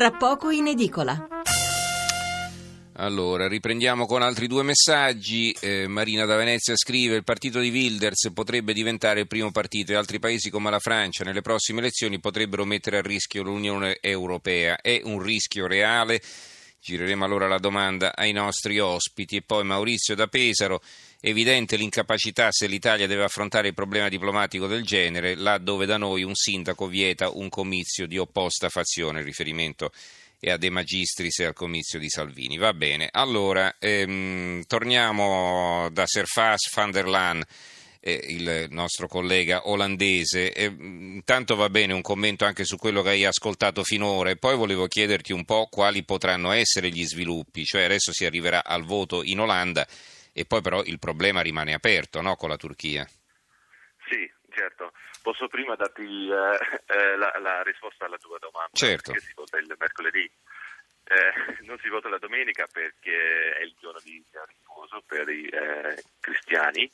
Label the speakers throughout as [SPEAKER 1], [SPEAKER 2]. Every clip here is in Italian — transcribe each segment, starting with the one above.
[SPEAKER 1] tra poco in edicola.
[SPEAKER 2] Allora, riprendiamo con altri due messaggi. Eh, Marina da Venezia scrive: Il partito di Wilders potrebbe diventare il primo partito e altri paesi come la Francia nelle prossime elezioni potrebbero mettere a rischio l'Unione Europea. È un rischio reale? Gireremo allora la domanda ai nostri ospiti. E poi Maurizio da Pesaro. Evidente l'incapacità se l'Italia deve affrontare il problema diplomatico del genere, là dove da noi un sindaco vieta un comizio di opposta fazione. Riferimento e a De Magistris e al comizio di Salvini. Va bene, allora ehm, torniamo da Serfas van der Laan. Eh, il nostro collega olandese. Eh, intanto va bene un commento anche su quello che hai ascoltato finora e poi volevo chiederti un po' quali potranno essere gli sviluppi, cioè adesso si arriverà al voto in Olanda e poi però il problema rimane aperto no, con la Turchia.
[SPEAKER 3] Sì, certo. Posso prima darti eh, eh, la, la, risposta alla tua domanda?
[SPEAKER 2] Certo.
[SPEAKER 3] Perché si vota il mercoledì. Eh, non si vota la domenica perché è il giorno di riposo per i eh, cristiani,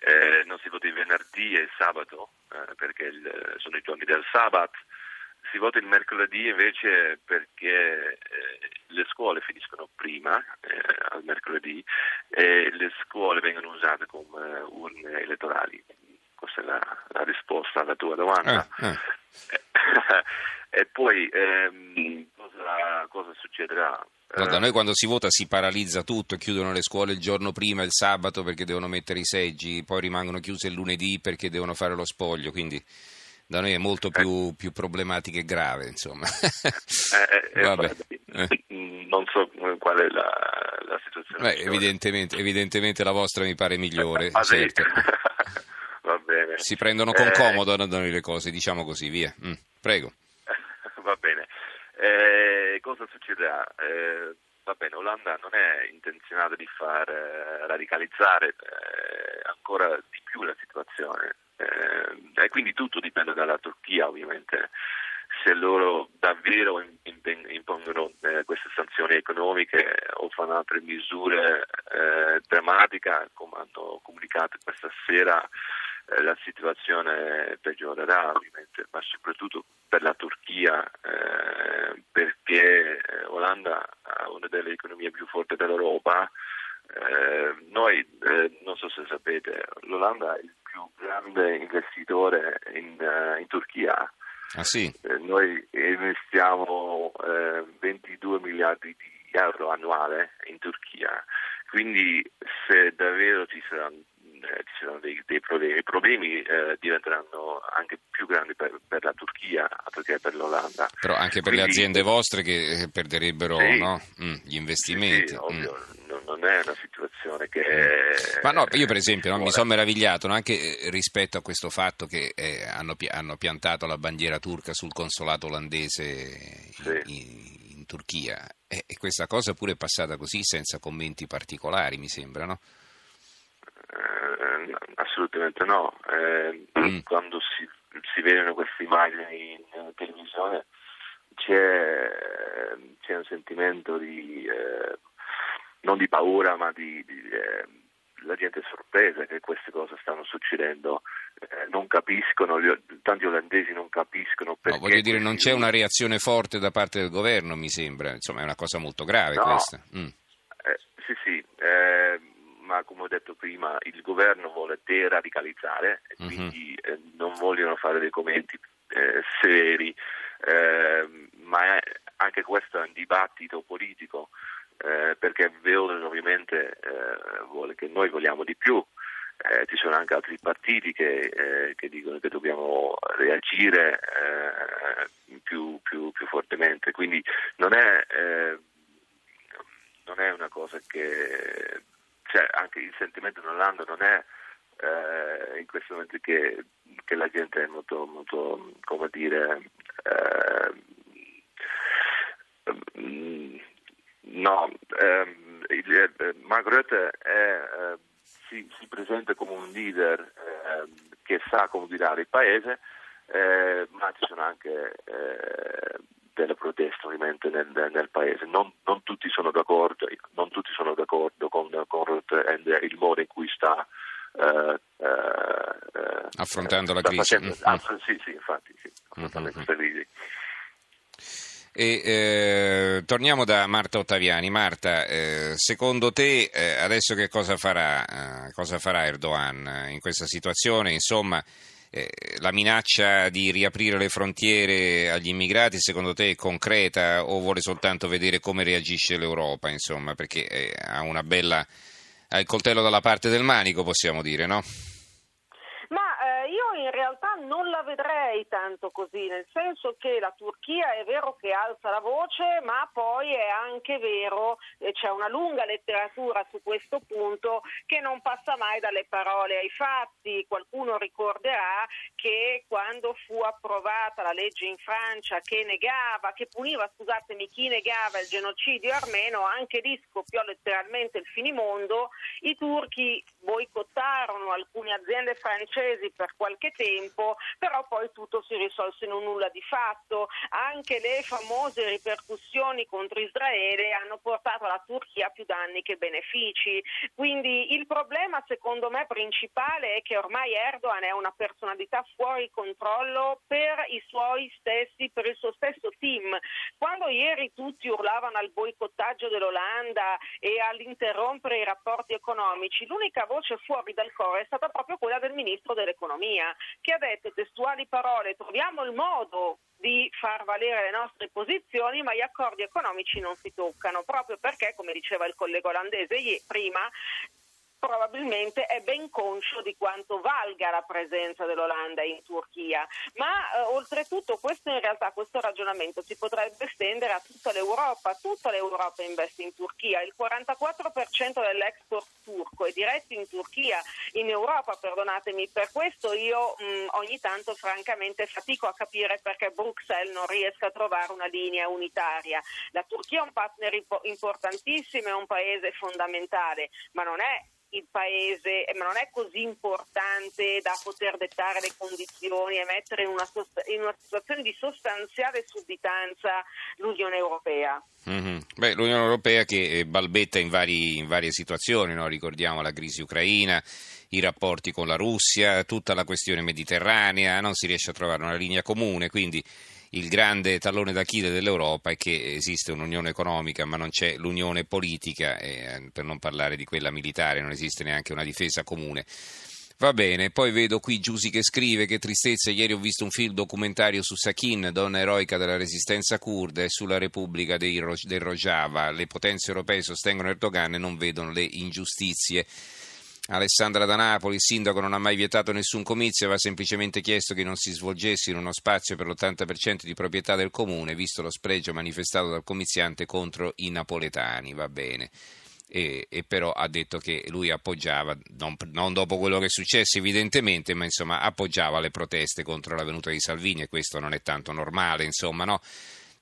[SPEAKER 3] eh, non si vota il venerdì e il sabato eh, perché il, sono i giorni del sabat, si vota il mercoledì invece perché le scuole finiscono prima, al mercoledì, e le scuole vengono usate come urne elettorali questa è la, la risposta alla tua domanda. Eh, eh. e poi ehm, cosa, succederà?
[SPEAKER 2] No, da noi quando si vota si paralizza tutto, chiudono le scuole il giorno prima, il sabato perché devono mettere i seggi, poi rimangono chiuse il lunedì perché devono fare lo spoglio, quindi da noi è molto più, eh. più problematica e grave, insomma.
[SPEAKER 3] Eh, eh, eh, non so qual è la, la situazione.
[SPEAKER 2] Beh, evidentemente, evidentemente, la vostra mi pare migliore. Ah, certo.
[SPEAKER 3] Va bene.
[SPEAKER 2] Si prendono con eh, comodo da noi le cose, diciamo così, via. Mm, prego.
[SPEAKER 3] Cosa succederà? Eh, va bene, Olanda non è intenzionata di far eh, radicalizzare eh, ancora di più la situazione eh, e quindi tutto dipende dalla Turchia ovviamente se loro davvero impongono eh, queste sanzioni economiche o fanno altre misure eh, drammatiche, come hanno comunicato questa sera, la situazione peggiorerà ovviamente, ma soprattutto per la Turchia, eh, perché eh, Olanda ha una delle economie più forti dell'Europa. Eh, noi, non so se sapete, l'Olanda è il più grande investitore in, in Turchia
[SPEAKER 2] Ah, sì?
[SPEAKER 3] eh, noi investiamo eh, 22 miliardi di euro annuale in Turchia, quindi se davvero ci saranno, eh, ci dei, dei, problemi, i problemi eh, diventeranno anche più grandi per, per, la Turchia che per l'Olanda.
[SPEAKER 2] Però anche per quindi, le aziende vostre che eh, perderebbero sì, no? mm, gli investimenti.
[SPEAKER 3] Sì, ovvio, mm. non, non è una situazione che...
[SPEAKER 2] Ma no, io per esempio no, mi sono meravigliato no, anche eh, rispetto a questo fatto che eh, hanno, hanno, piantato la bandiera turca sul consolato olandese in, in, in Turchia e, e, questa cosa pure è passata così senza commenti particolari, mi sembra, no?
[SPEAKER 3] Eh, assolutamente no. Eh, mm. Quando si, si, vedono queste immagini in televisione c'è, c'è un sentimento di eh, non di paura, ma di, di eh, la gente è sorpresa che queste cose stanno succedendo, eh, non capiscono, gli, tanti olandesi non capiscono perché.
[SPEAKER 2] No, voglio dire, non c'è una reazione forte da parte del governo, mi sembra, insomma è una cosa molto grave no, questa. Mm.
[SPEAKER 3] Eh, sì, sì, eh, ma come ho detto prima, il governo vuole deradicalizzare e mm-hmm. quindi eh, non vogliono fare dei commenti eh, severi, ma anche questo è un dibattito politico eh, perché Veones ovviamente eh, vuole che noi vogliamo di più. Eh, ci sono anche altri partiti che, eh, che dicono che dobbiamo reagire eh, più, più, più, fortemente, quindi non è, eh, non è una cosa che, cioè anche il sentimento in Olanda non è in questo momento che, che, la gente è molto, molto come dire, No, ehm, il, eh, Margrethe è, eh, si, si, presenta come un leader eh, che sa come guidare il paese, eh, ma ci sono anche eh, delle proteste ovviamente nel, nel paese. Non, non, tutti sono d'accordo, non con, Rutte e il modo in cui sta
[SPEAKER 2] eh, affrontando la crisi.
[SPEAKER 3] Facendo, mm. ah, sì, sì, infatti, sì, affrontando mm-hmm. questa crisi.
[SPEAKER 2] E, eh, torniamo da Marta Ottaviani. Marta, eh, secondo te eh, adesso che cosa farà, eh, cosa farà Erdogan in questa situazione? Insomma, eh, la minaccia di riaprire le frontiere agli immigrati secondo te è concreta o vuole soltanto vedere come reagisce l'Europa? Insomma, perché eh, ha una bella ha il coltello dalla parte del manico, possiamo dire, no?
[SPEAKER 1] In realtà non la vedrei tanto così, nel senso che la Turchia è vero che alza la voce, ma poi è anche vero, e c'è una lunga letteratura su questo punto, che non passa mai dalle parole ai fatti. Qualcuno ricorderà che quando fu approvata la legge in Francia che negava, che puniva, scusatemi, chi negava il genocidio armeno, anche lì scoppiò letteralmente il finimondo, i turchi boicottarono alcune aziende francesi per qualche tempo, però poi tutto si risolse in un nulla di fatto. Anche le famose ripercussioni contro Israele hanno portato alla Turchia più danni che benefici. Quindi il problema secondo me principale è che ormai Erdogan è una personalità fuori controllo per i suoi stessi, per il suo stesso team. Quando ieri tutti urlavano al boicottaggio dell'Olanda e all'interrompere i rapporti economici, l'unica voce fuori dal coro è stata proprio quella del ministro dell'economia che ha detto testuali parole, troviamo il modo di far valere le nostre posizioni, ma gli accordi economici non si toccano, proprio perché, come diceva il collega olandese prima, probabilmente è ben conscio di quanto valga la presenza dell'Olanda in Turchia, ma eh, oltretutto questo in realtà questo ragionamento si potrebbe estendere a tutta l'Europa, tutta l'Europa investe in Turchia, il 44% dell'export turco è diretto in Turchia, in Europa, perdonatemi, per questo io mh, ogni tanto francamente fatico a capire perché Bruxelles non riesca a trovare una linea unitaria. La Turchia è un partner importantissimo, è un paese fondamentale, ma non è il paese, ma non è così importante da poter dettare le condizioni e mettere in una, in una situazione di sostanziale sudditanza l'Unione Europea.
[SPEAKER 2] Mm-hmm. Beh, L'Unione Europea che eh, balbetta in, vari, in varie situazioni, no? ricordiamo la crisi ucraina, i rapporti con la Russia, tutta la questione mediterranea, non si riesce a trovare una linea comune, quindi il grande tallone d'Achille dell'Europa è che esiste un'unione economica ma non c'è l'unione politica, eh, per non parlare di quella militare, non esiste neanche una difesa comune. Va bene, poi vedo qui Giusy che scrive che tristezza, ieri ho visto un film documentario su Sakin, donna eroica della resistenza kurda e sulla Repubblica del Rojava. Le potenze europee sostengono Erdogan e non vedono le ingiustizie. Alessandra da Napoli, sindaco non ha mai vietato nessun comizio, aveva semplicemente chiesto che non si svolgesse in uno spazio per l'80% di proprietà del comune, visto lo spregio manifestato dal comiziante contro i napoletani. Va bene. E, e, però ha detto che lui appoggiava, non, non, dopo quello che è successo evidentemente, ma insomma appoggiava le proteste contro la venuta di Salvini e questo non è tanto normale, insomma, no?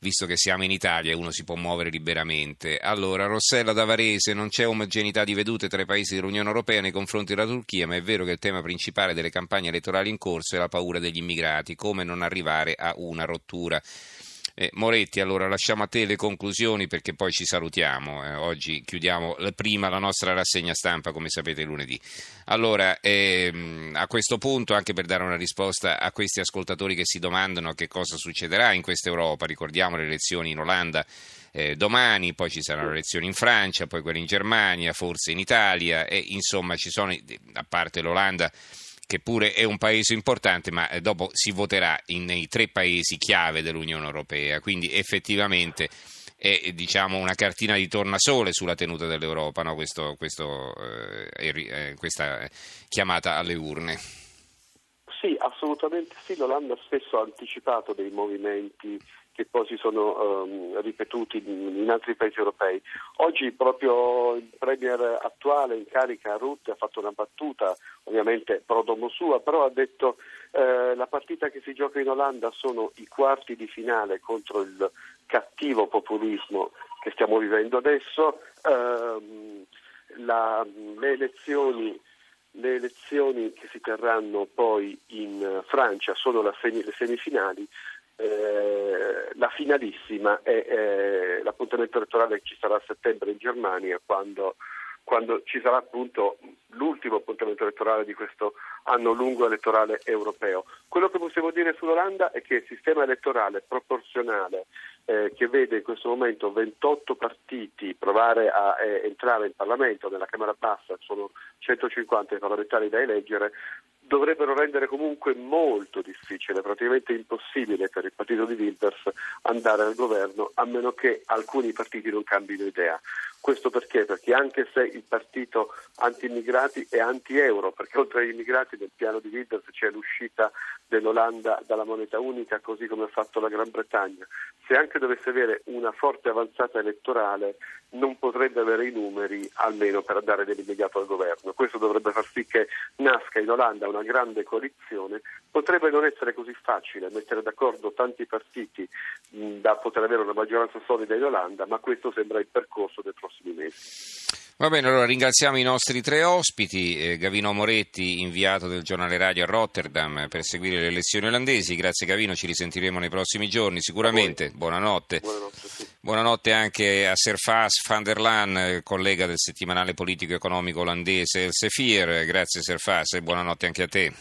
[SPEAKER 2] Visto che siamo in Italia e uno si può muovere liberamente. Allora, Rossella da Varese, non c'è omogeneità di vedute tra i paesi dell'Unione Europea nei confronti della Turchia, ma è vero che il tema principale delle campagne elettorali in corso è la paura degli immigrati, come non arrivare a una rottura. Eh, Moretti, allora lasciamo a te le conclusioni perché poi ci salutiamo. Eh, oggi chiudiamo prima la nostra rassegna stampa, come sapete, lunedì. Allora, ehm, a questo punto, anche per dare una risposta a questi ascoltatori che si domandano che cosa succederà in questa Europa, ricordiamo le elezioni in Olanda. Eh, domani, poi ci saranno le elezioni in Francia, poi quelle in Germania, forse in Italia e insomma ci sono, a parte l'Olanda, che pure è un paese importante, ma eh, dopo si voterà in, nei tre paesi chiave dell'Unione Europea, quindi effettivamente è diciamo, una cartina di tornasole sulla tenuta dell'Europa, no? questo, questo, eh, eh, questa chiamata alle urne.
[SPEAKER 4] Sì, assolutamente sì, l'Olanda spesso ha anticipato dei movimenti che poi si sono um, ripetuti in, in, altri paesi europei. Oggi proprio il Premier attuale in carica Rutte ha fatto una battuta, ovviamente pro domo sua, però ha detto eh, la partita che si gioca in Olanda sono i quarti di finale contro il cattivo populismo che stiamo vivendo adesso. Eh, la, le elezioni le elezioni che si terranno poi in Francia sono le semifinali, eh, la finalissima è eh, l'appuntamento elettorale che ci sarà a settembre in Germania quando quando ci sarà appunto l'ultimo appuntamento elettorale di questo anno lungo elettorale europeo. Quello che possiamo dire sull'Olanda è che il sistema elettorale proporzionale eh, che vede in questo momento 28 partiti provare a eh, entrare in Parlamento, nella Camera Bassa sono 150 i parlamentari da eleggere, dovrebbero rendere comunque molto difficile, praticamente impossibile per il partito di Wilders andare al governo a meno che alcuni partiti non cambino idea. Questo perché? Perché anche se il partito anti-immigrati è anti-euro, perché oltre agli immigrati nel piano di Wilders c'è l'uscita dell'Olanda dalla moneta unica, così come ha fatto la Gran Bretagna, se anche dovesse avere una forte avanzata elettorale non potrebbe avere i numeri almeno per andare nell'immediato al governo. Questo dovrebbe far sì che nasca in Olanda una grande coalizione. Potrebbe non essere così facile mettere d'accordo tanti partiti mh, da poter avere una maggioranza solida in Olanda, ma questo sembra il percorso dei prossimi mesi.
[SPEAKER 2] Va bene, allora ringraziamo i nostri tre ospiti, eh, Gavino Moretti, inviato del giornale radio a Rotterdam per seguire le elezioni olandesi. Grazie Gavino, ci risentiremo nei prossimi giorni sicuramente. Buonanotte.
[SPEAKER 4] Buonanotte, sì.
[SPEAKER 2] Buonanotte anche a Serfas van der Laan, collega del settimanale politico-economico olandese El Sefier. Grazie Serfas e buonanotte anche a te.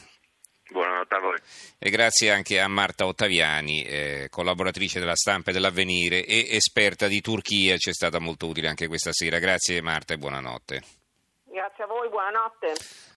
[SPEAKER 3] Buonanotte a voi.
[SPEAKER 2] E grazie anche a Marta Ottaviani, eh, collaboratrice della stampa e dell'avvenire e esperta di Turchia, ci è stata molto utile anche questa sera. Grazie Marta e buonanotte.
[SPEAKER 1] Grazie a voi, buonanotte.